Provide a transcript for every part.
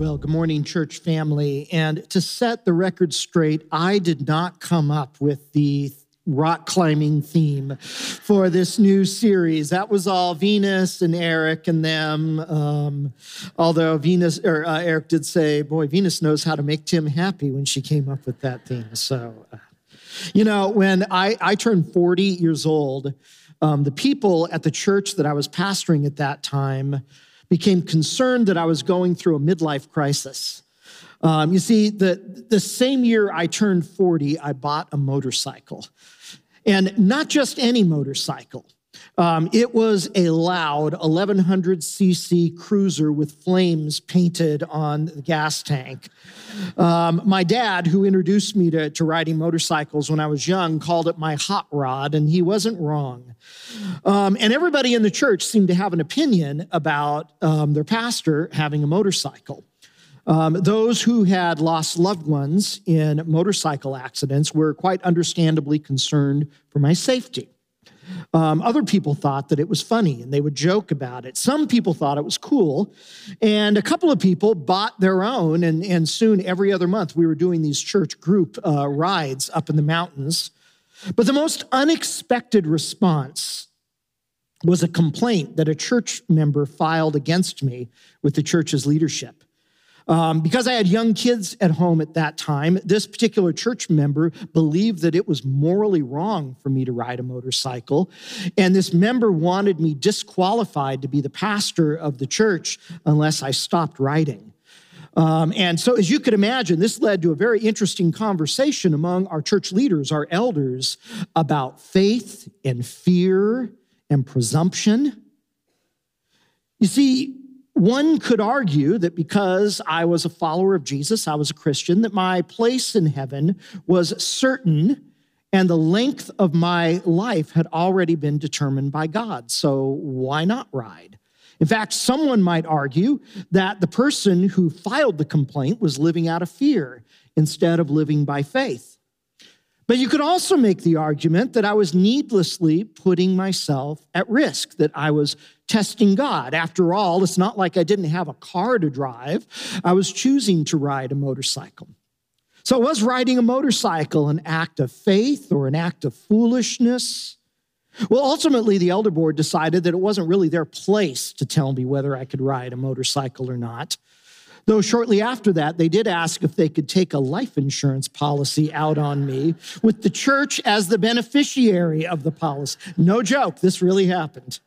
Well, good morning, church family. And to set the record straight, I did not come up with the rock climbing theme for this new series. That was all Venus and Eric and them. Um, although Venus or uh, Eric did say, "Boy, Venus knows how to make Tim happy" when she came up with that theme. So, uh, you know, when I I turned forty years old, um, the people at the church that I was pastoring at that time became concerned that I was going through a midlife crisis. Um, you see, the, the same year I turned 40, I bought a motorcycle. And not just any motorcycle. Um, it was a loud 1100cc cruiser with flames painted on the gas tank. Um, my dad, who introduced me to, to riding motorcycles when I was young, called it my hot rod, and he wasn't wrong. Um, and everybody in the church seemed to have an opinion about um, their pastor having a motorcycle. Um, those who had lost loved ones in motorcycle accidents were quite understandably concerned for my safety. Um, other people thought that it was funny and they would joke about it. Some people thought it was cool. And a couple of people bought their own. And, and soon, every other month, we were doing these church group uh, rides up in the mountains. But the most unexpected response was a complaint that a church member filed against me with the church's leadership. Um, because I had young kids at home at that time, this particular church member believed that it was morally wrong for me to ride a motorcycle. And this member wanted me disqualified to be the pastor of the church unless I stopped riding. Um, and so, as you could imagine, this led to a very interesting conversation among our church leaders, our elders, about faith and fear and presumption. You see, one could argue that because I was a follower of Jesus, I was a Christian, that my place in heaven was certain and the length of my life had already been determined by God. So why not ride? In fact, someone might argue that the person who filed the complaint was living out of fear instead of living by faith. But you could also make the argument that I was needlessly putting myself at risk, that I was testing God. After all, it's not like I didn't have a car to drive, I was choosing to ride a motorcycle. So, was riding a motorcycle an act of faith or an act of foolishness? Well, ultimately, the elder board decided that it wasn't really their place to tell me whether I could ride a motorcycle or not. Though shortly after that, they did ask if they could take a life insurance policy out on me with the church as the beneficiary of the policy. No joke, this really happened.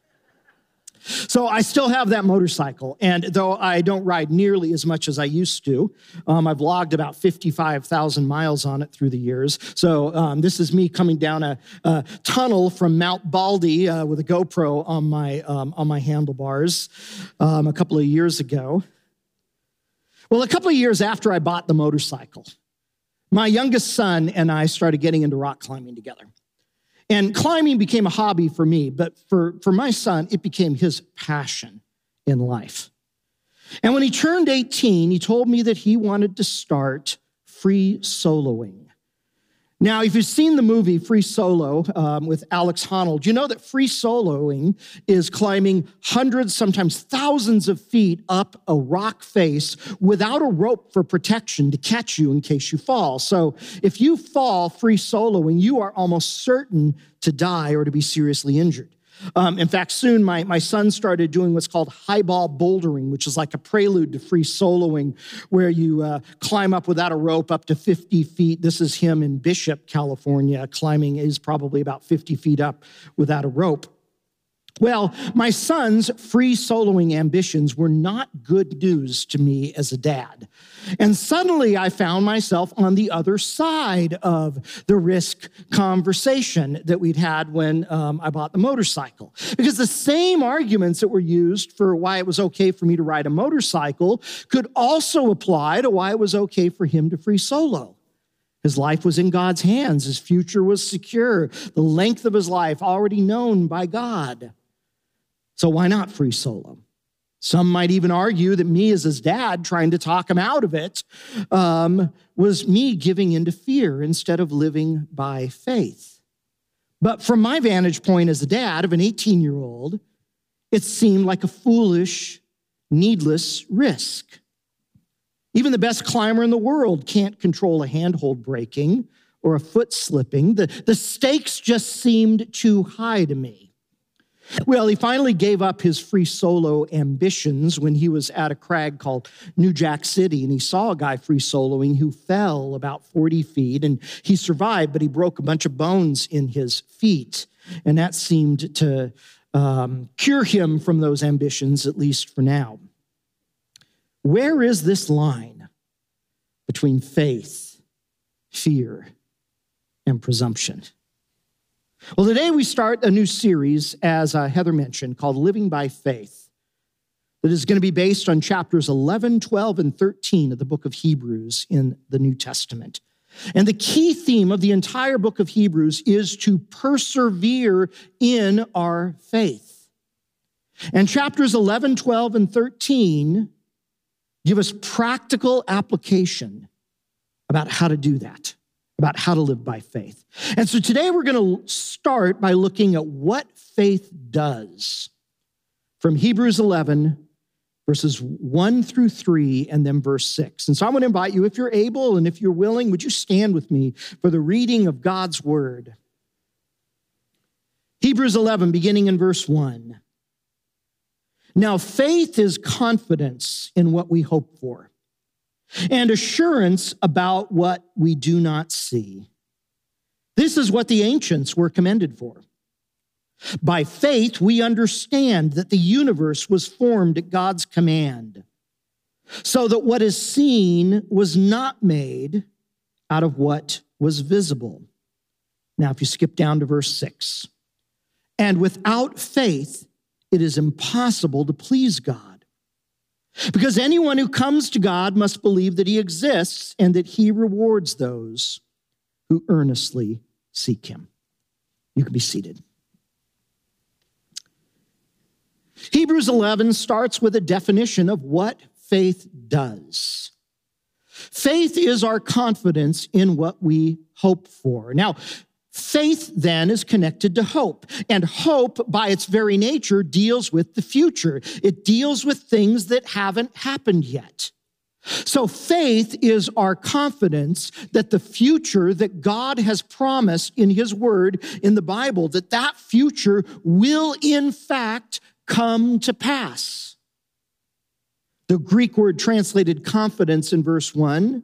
So I still have that motorcycle, and though I don't ride nearly as much as I used to, um, I've logged about 55,000 miles on it through the years. So um, this is me coming down a, a tunnel from Mount Baldy uh, with a GoPro on my, um, on my handlebars um, a couple of years ago. Well, a couple of years after I bought the motorcycle, my youngest son and I started getting into rock climbing together. And climbing became a hobby for me, but for, for my son, it became his passion in life. And when he turned 18, he told me that he wanted to start free soloing. Now, if you've seen the movie Free Solo um, with Alex Honnold, you know that free soloing is climbing hundreds, sometimes thousands of feet up a rock face without a rope for protection to catch you in case you fall. So if you fall free soloing, you are almost certain to die or to be seriously injured. Um, in fact, soon my, my son started doing what's called highball bouldering, which is like a prelude to free soloing, where you uh, climb up without a rope up to 50 feet. This is him in Bishop, California. Climbing is probably about 50 feet up without a rope. Well, my son's free soloing ambitions were not good news to me as a dad. And suddenly I found myself on the other side of the risk conversation that we'd had when um, I bought the motorcycle. Because the same arguments that were used for why it was okay for me to ride a motorcycle could also apply to why it was okay for him to free solo. His life was in God's hands, his future was secure, the length of his life already known by God. So why not free solo? Some might even argue that me as his dad trying to talk him out of it um, was me giving into fear instead of living by faith. But from my vantage point as a dad of an 18 year old, it seemed like a foolish, needless risk. Even the best climber in the world can't control a handhold breaking or a foot slipping. The, the stakes just seemed too high to me. Well, he finally gave up his free solo ambitions when he was at a crag called New Jack City and he saw a guy free soloing who fell about 40 feet and he survived, but he broke a bunch of bones in his feet. And that seemed to um, cure him from those ambitions, at least for now. Where is this line between faith, fear, and presumption? Well, today we start a new series, as uh, Heather mentioned, called Living by Faith, that is going to be based on chapters 11, 12, and 13 of the book of Hebrews in the New Testament. And the key theme of the entire book of Hebrews is to persevere in our faith. And chapters 11, 12, and 13 give us practical application about how to do that, about how to live by faith. And so today we're going to start by looking at what faith does from Hebrews 11 verses 1 through 3, and then verse 6. And so I want to invite you, if you're able and if you're willing, would you stand with me for the reading of God's word? Hebrews 11, beginning in verse 1. Now, faith is confidence in what we hope for, and assurance about what we do not see. This is what the ancients were commended for. By faith, we understand that the universe was formed at God's command, so that what is seen was not made out of what was visible. Now, if you skip down to verse six, and without faith, it is impossible to please God. Because anyone who comes to God must believe that he exists and that he rewards those who earnestly seek him. You can be seated. Hebrews 11 starts with a definition of what faith does. Faith is our confidence in what we hope for. Now, faith then is connected to hope, and hope, by its very nature, deals with the future. It deals with things that haven't happened yet. So, faith is our confidence that the future that God has promised in His Word in the Bible, that that future will in fact come to pass. The Greek word translated confidence in verse 1,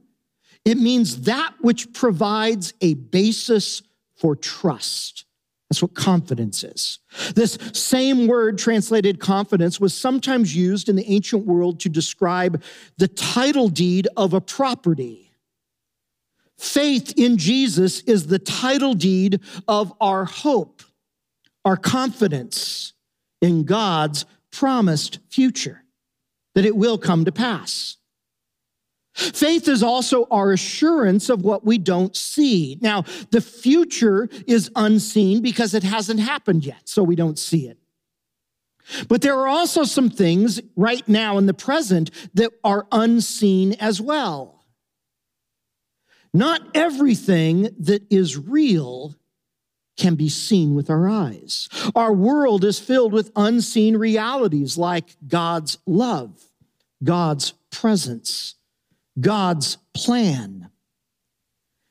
it means that which provides a basis for trust. That's what confidence is. This same word translated confidence was sometimes used in the ancient world to describe the title deed of a property. Faith in Jesus is the title deed of our hope, our confidence, in God's promised future, that it will come to pass. Faith is also our assurance of what we don't see. Now, the future is unseen because it hasn't happened yet, so we don't see it. But there are also some things right now in the present that are unseen as well. Not everything that is real can be seen with our eyes. Our world is filled with unseen realities like God's love, God's presence, God's plan.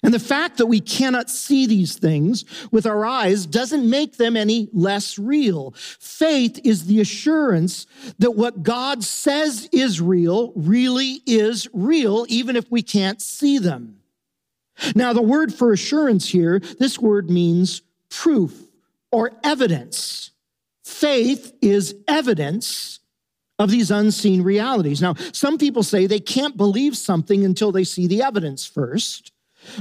And the fact that we cannot see these things with our eyes doesn't make them any less real. Faith is the assurance that what God says is real really is real, even if we can't see them. Now, the word for assurance here, this word means proof or evidence. Faith is evidence of these unseen realities. Now, some people say they can't believe something until they see the evidence first.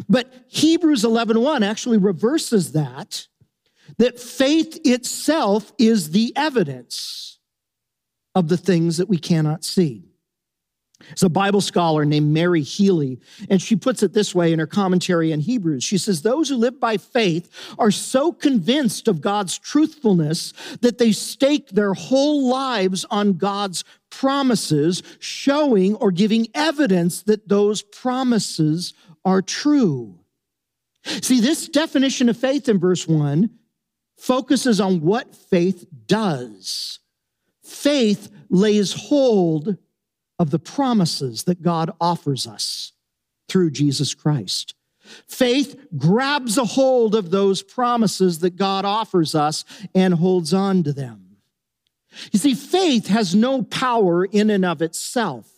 But Hebrews 11:1 actually reverses that that faith itself is the evidence of the things that we cannot see. It's a Bible scholar named Mary Healy, and she puts it this way in her commentary in Hebrews. She says, Those who live by faith are so convinced of God's truthfulness that they stake their whole lives on God's promises, showing or giving evidence that those promises are true. See, this definition of faith in verse 1 focuses on what faith does. Faith lays hold of the promises that God offers us through Jesus Christ. Faith grabs a hold of those promises that God offers us and holds on to them. You see, faith has no power in and of itself.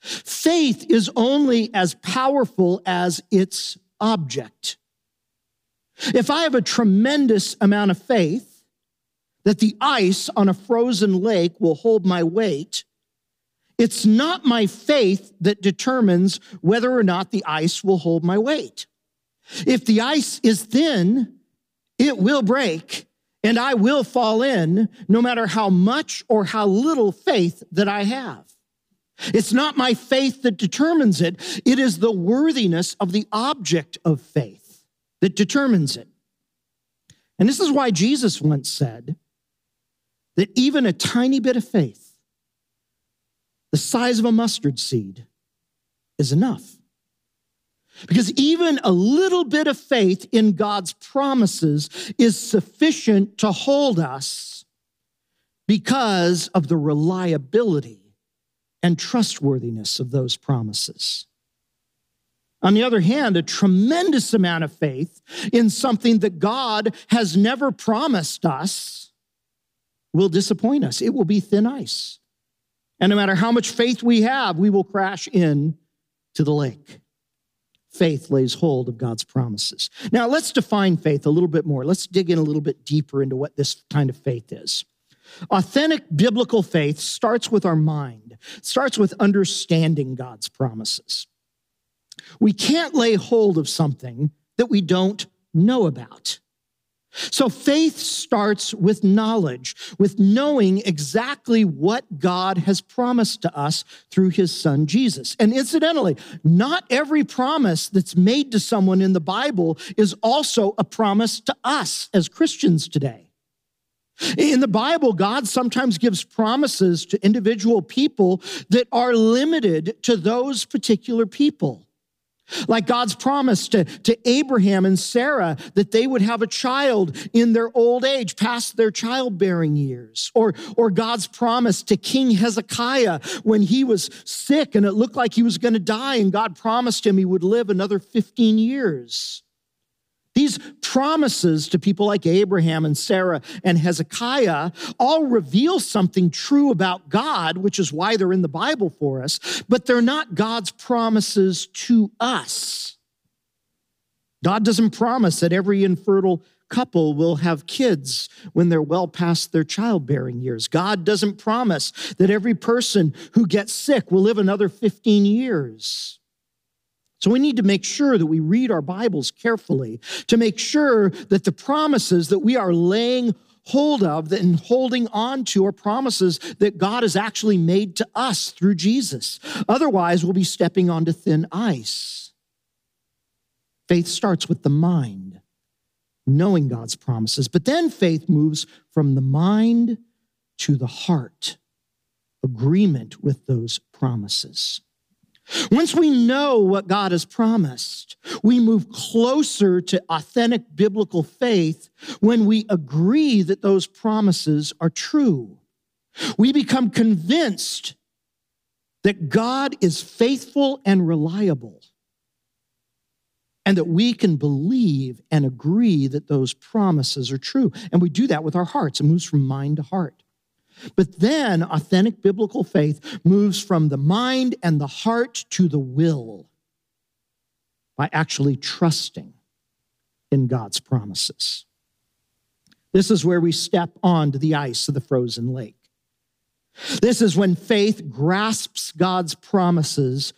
Faith is only as powerful as its object. If I have a tremendous amount of faith that the ice on a frozen lake will hold my weight, it's not my faith that determines whether or not the ice will hold my weight. If the ice is thin, it will break and I will fall in no matter how much or how little faith that I have. It's not my faith that determines it, it is the worthiness of the object of faith that determines it. And this is why Jesus once said that even a tiny bit of faith, the size of a mustard seed, is enough. Because even a little bit of faith in God's promises is sufficient to hold us because of the reliability and trustworthiness of those promises. On the other hand, a tremendous amount of faith in something that God has never promised us will disappoint us. It will be thin ice. And no matter how much faith we have, we will crash in to the lake faith lays hold of God's promises. Now, let's define faith a little bit more. Let's dig in a little bit deeper into what this kind of faith is. Authentic biblical faith starts with our mind, starts with understanding God's promises. We can't lay hold of something that we don't know about. So faith starts with knowledge, with knowing exactly what God has promised to us through his son Jesus. And incidentally, not every promise that's made to someone in the Bible is also a promise to us as Christians today. In the Bible, God sometimes gives promises to individual people that are limited to those particular people. Like God's promise to, to Abraham and Sarah that they would have a child in their old age, past their childbearing years. Or, or God's promise to King Hezekiah when he was sick and it looked like he was going to die, and God promised him he would live another 15 years. These promises to people like Abraham and Sarah and Hezekiah all reveal something true about God, which is why they're in the Bible for us, but they're not God's promises to us. God doesn't promise that every infertile couple will have kids when they're well past their childbearing years. God doesn't promise that every person who gets sick will live another 15 years. So we need to make sure that we read our Bibles carefully to make sure that the promises that we are laying hold of and holding on to are promises that God has actually made to us through Jesus. Otherwise, we'll be stepping onto thin ice. Faith starts with the mind, knowing God's promises, but then faith moves from the mind to the heart, agreement with those promises. Once we know what God has promised, we move closer to authentic biblical faith when we agree that those promises are true. We become convinced that God is faithful and reliable, and that we can believe and agree that those promises are true. And we do that with our hearts. It moves from mind to heart. But then authentic biblical faith moves from the mind and the heart to the will by actually trusting in God's promises. This is where we step onto the ice of the frozen lake. This is when faith grasps God's promises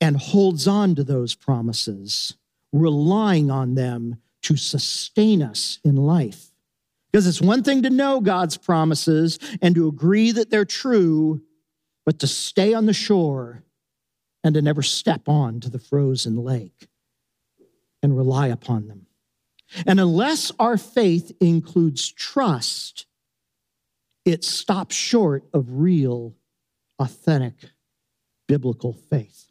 and holds on to those promises, relying on them to sustain us in life. Because it's one thing to know God's promises and to agree that they're true, but to stay on the shore and to never step on to the frozen lake and rely upon them. And unless our faith includes trust, it stops short of real, authentic, biblical faith.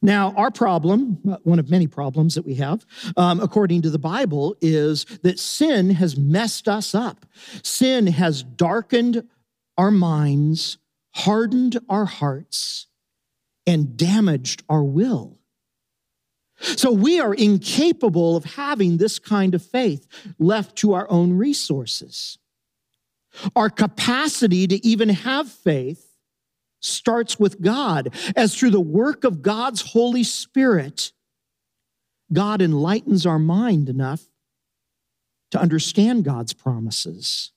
Now, our problem, one of many problems that we have, um, according to the Bible, is that sin has messed us up. Sin has darkened our minds, hardened our hearts and damaged our will. So we are incapable of having this kind of faith left to our own resources. Our capacity to even have faith starts with God, as through the work of God's Holy Spirit, God enlightens our mind enough to understand God's promises.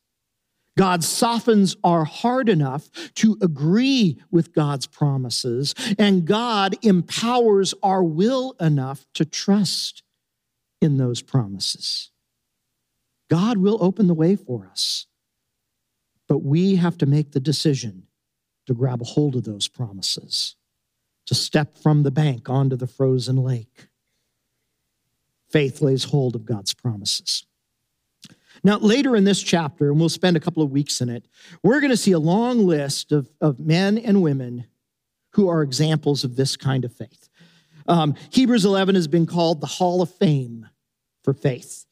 God softens our heart enough to agree with God's promises, and God empowers our will enough to trust in those promises. God will open the way for us, but we have to make the decision to grab a hold of those promises, to step from the bank onto the frozen lake. Faith lays hold of God's promises. Now, later in this chapter, and we'll spend a couple of weeks in it, we're going to see a long list of, of men and women who are examples of this kind of faith. Um, Hebrews 11 has been called the Hall of Fame for faith.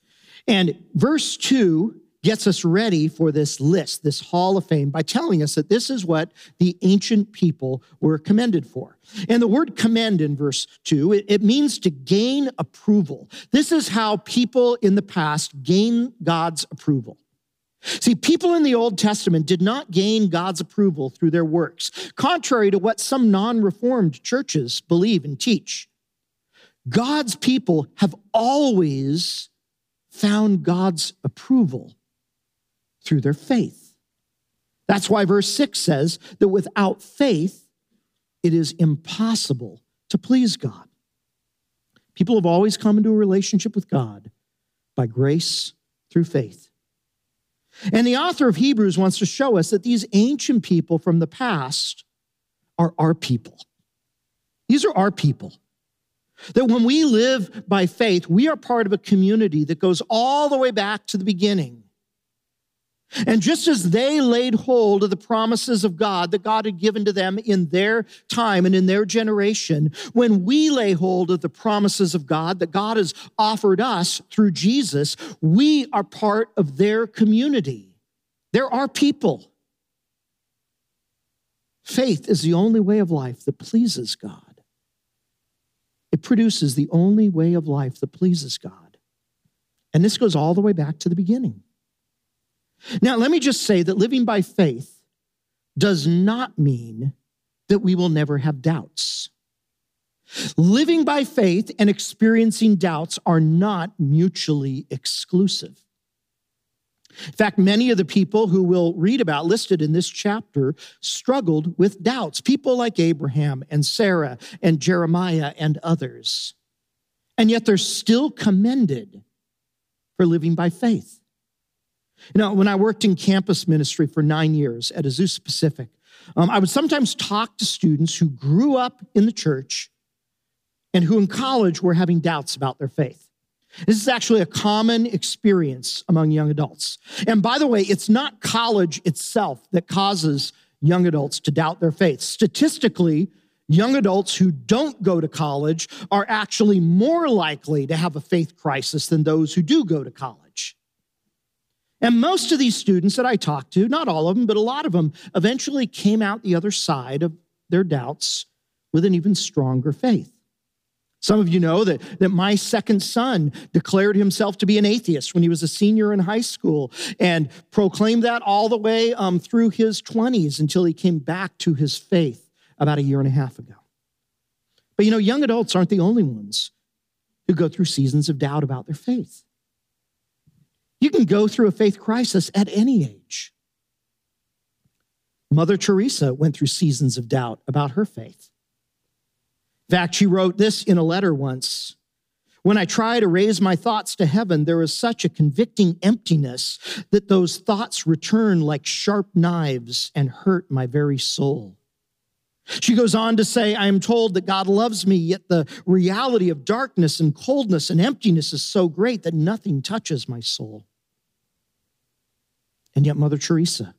And verse 2 gets us ready for this list, this hall of fame, by telling us that this is what the ancient people were commended for. And the word commend in verse 2, it, it, means to gain approval. This is how people in the past gain God's approval. See, people in the Old Testament did not gain God's approval through their works, contrary to what some non reformed churches believe and teach. God's people have always found God's approval through their faith. That's why verse 6 says that without faith, it is impossible to please God. People have always come into a relationship with God by grace through faith. And the author of Hebrews wants to show us that these ancient people from the past are our people. These are our people. That when we live by faith, we are part of a community that goes all the way back to the beginning and just as they laid hold of the promises of God that God had given to them in their time and in their generation, when we lay hold of the promises of God that God has offered us through Jesus, we are part of their community. There are people. Faith is the only way of life that pleases God. It produces the only way of life that pleases God. And this goes all the way back to the beginning. Now, let me just say that living by faith does not mean that we will never have doubts. Living by faith and experiencing doubts are not mutually exclusive. In fact, many of the people who we'll read about listed in this chapter struggled with doubts. People like Abraham and Sarah and Jeremiah and others. And yet they're still commended for living by faith. You know, when I worked in campus ministry for nine years at Azusa Pacific, um, I would sometimes talk to students who grew up in the church and who in college were having doubts about their faith. This is actually a common experience among young adults. And by the way, it's not college itself that causes young adults to doubt their faith. Statistically, young adults who don't go to college are actually more likely to have a faith crisis than those who do go to college. And most of these students that I talked to, not all of them, but a lot of them, eventually came out the other side of their doubts with an even stronger faith. Some of you know that, that my second son declared himself to be an atheist when he was a senior in high school and proclaimed that all the way um, through his 20s until he came back to his faith about a year and a half ago. But you know, young adults aren't the only ones who go through seasons of doubt about their faith. You can go through a faith crisis at any age. Mother Teresa went through seasons of doubt about her faith. In fact, she wrote this in a letter once When I try to raise my thoughts to heaven, there is such a convicting emptiness that those thoughts return like sharp knives and hurt my very soul. She goes on to say, I am told that God loves me, yet the reality of darkness and coldness and emptiness is so great that nothing touches my soul. And yet, Mother Teresa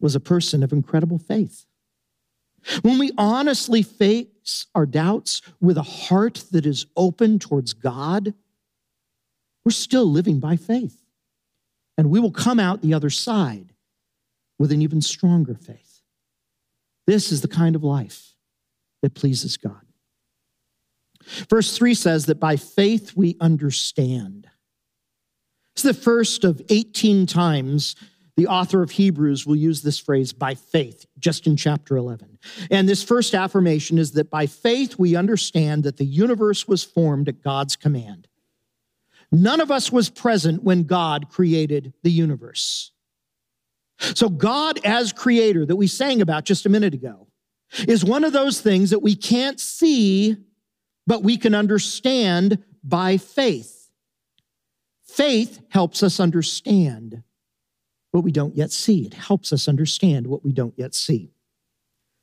was a person of incredible faith. When we honestly face our doubts with a heart that is open towards God, we're still living by faith. And we will come out the other side with an even stronger faith. This is the kind of life that pleases God. Verse 3 says that by faith we understand. It's the first of 18 times the author of Hebrews will use this phrase by faith, just in chapter 11. And this first affirmation is that by faith we understand that the universe was formed at God's command. None of us was present when God created the universe. So, God as creator that we sang about just a minute ago is one of those things that we can't see, but we can understand by faith. Faith helps us understand what we don't yet see. It helps us understand what we don't yet see.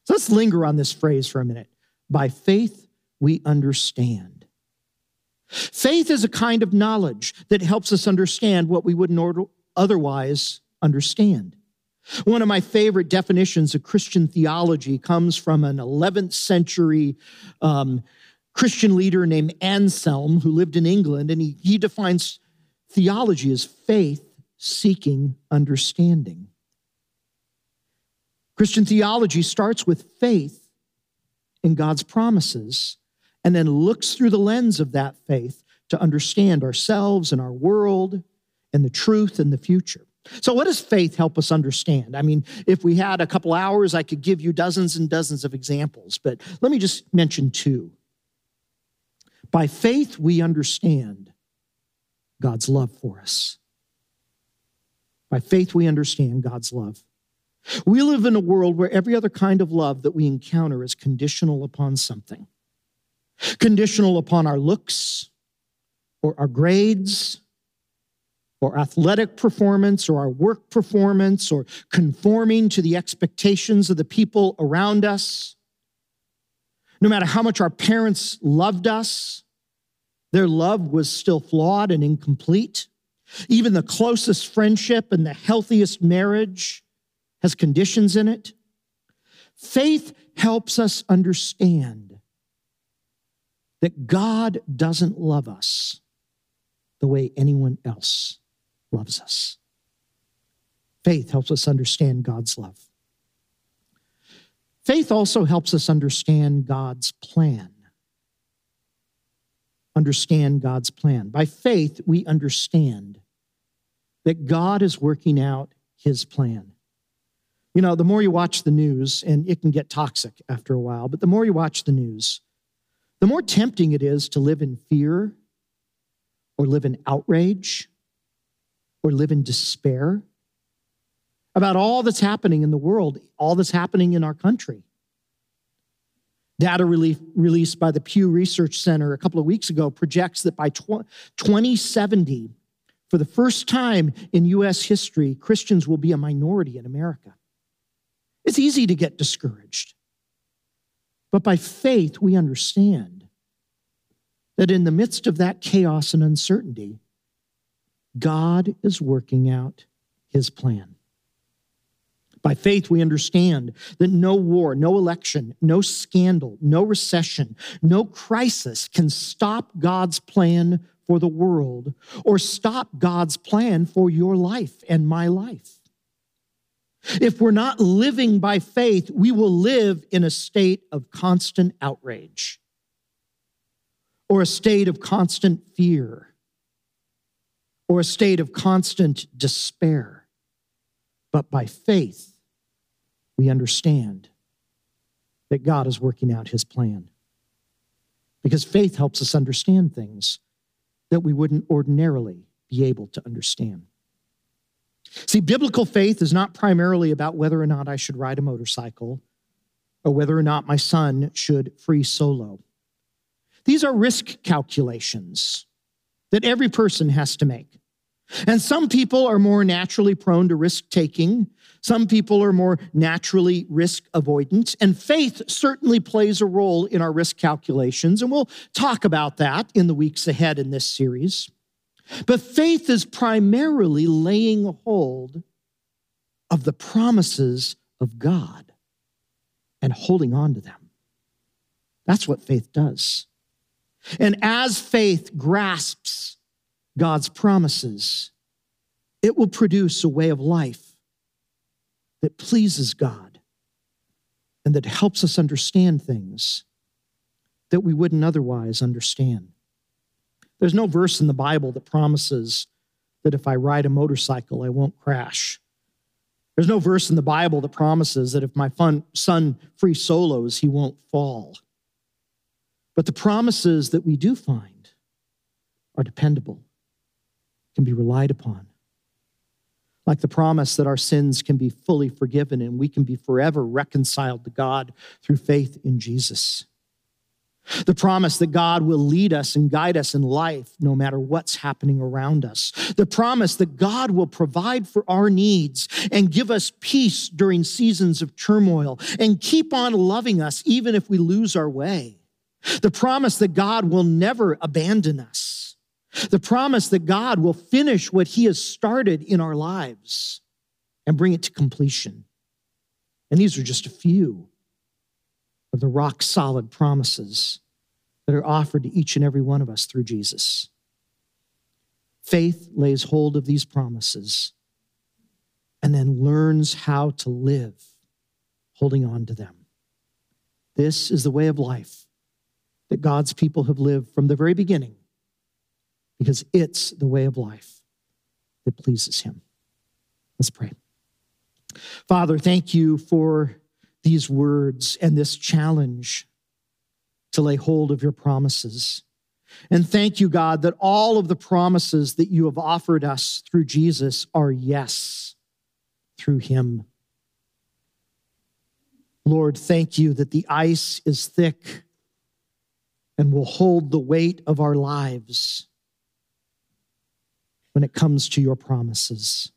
So let's linger on this phrase for a minute. By faith, we understand. Faith is a kind of knowledge that helps us understand what we wouldn't otherwise understand. One of my favorite definitions of Christian theology comes from an 11th century um, Christian leader named Anselm, who lived in England, and he, he defines theology is faith seeking understanding. Christian theology starts with faith in God's promises and then looks through the lens of that faith to understand ourselves and our world and the truth and the future. So, what does faith help us understand? I mean, if we had a couple hours, I could give you dozens and dozens of examples, but let me just mention two. By faith, we understand God's love for us. By faith, we understand God's love. We live in a world where every other kind of love that we encounter is conditional upon something conditional upon our looks or our grades or athletic performance or our work performance or conforming to the expectations of the people around us. No matter how much our parents loved us, their love was still flawed and incomplete. Even the closest friendship and the healthiest marriage has conditions in it. Faith helps us understand that God doesn't love us the way anyone else loves us. Faith helps us understand God's love. Faith also helps us understand God's plan. Understand God's plan. By faith, we understand that God is working out his plan. You know, the more you watch the news, and it can get toxic after a while, but the more you watch the news, the more tempting it is to live in fear or live in outrage or live in despair about all that's happening in the world, all that's happening in our country. Data released by the Pew Research Center a couple of weeks ago projects that by 2070, for the first time in US history, Christians will be a minority in America. It's easy to get discouraged. But by faith, we understand that in the midst of that chaos and uncertainty, God is working out his plan. By faith, we understand that no war, no election, no scandal, no recession, no crisis can stop God's plan for the world or stop God's plan for your life and my life. If we're not living by faith, we will live in a state of constant outrage or a state of constant fear or a state of constant despair. But by faith, we understand that God is working out his plan. Because faith helps us understand things that we wouldn't ordinarily be able to understand. See, biblical faith is not primarily about whether or not I should ride a motorcycle or whether or not my son should free solo. These are risk calculations that every person has to make. And some people are more naturally prone to risk taking. Some people are more naturally risk avoidant. And faith certainly plays a role in our risk calculations. And we'll talk about that in the weeks ahead in this series. But faith is primarily laying hold of the promises of God and holding on to them. That's what faith does. And as faith grasps God's promises, it will produce a way of life that pleases God and that helps us understand things that we wouldn't otherwise understand. There's no verse in the Bible that promises that if I ride a motorcycle, I won't crash. There's no verse in the Bible that promises that if my son free solos, he won't fall. But the promises that we do find are dependable, can be relied upon. Like the promise that our sins can be fully forgiven and we can be forever reconciled to God through faith in Jesus. The promise that God will lead us and guide us in life no matter what's happening around us. The promise that God will provide for our needs and give us peace during seasons of turmoil and keep on loving us even if we lose our way. The promise that God will never abandon us. The promise that God will finish what he has started in our lives and bring it to completion. And these are just a few of the rock solid promises that are offered to each and every one of us through Jesus. Faith lays hold of these promises and then learns how to live holding on to them. This is the way of life that God's people have lived from the very beginning because it's the way of life that pleases Him. Let's pray. Father, thank you for these words and this challenge to lay hold of your promises. And thank you, God, that all of the promises that you have offered us through Jesus are yes through him. Lord, thank you that the ice is thick and will hold the weight of our lives when it comes to your promises.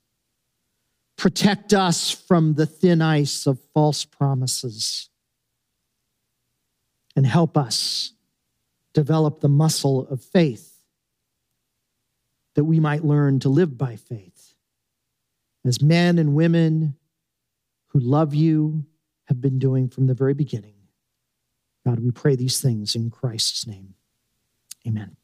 Protect us from the thin ice of false promises and help us develop the muscle of faith that we might learn to live by faith as men and women who love you have been doing from the very beginning. God, we pray these things in Christ's name. Amen.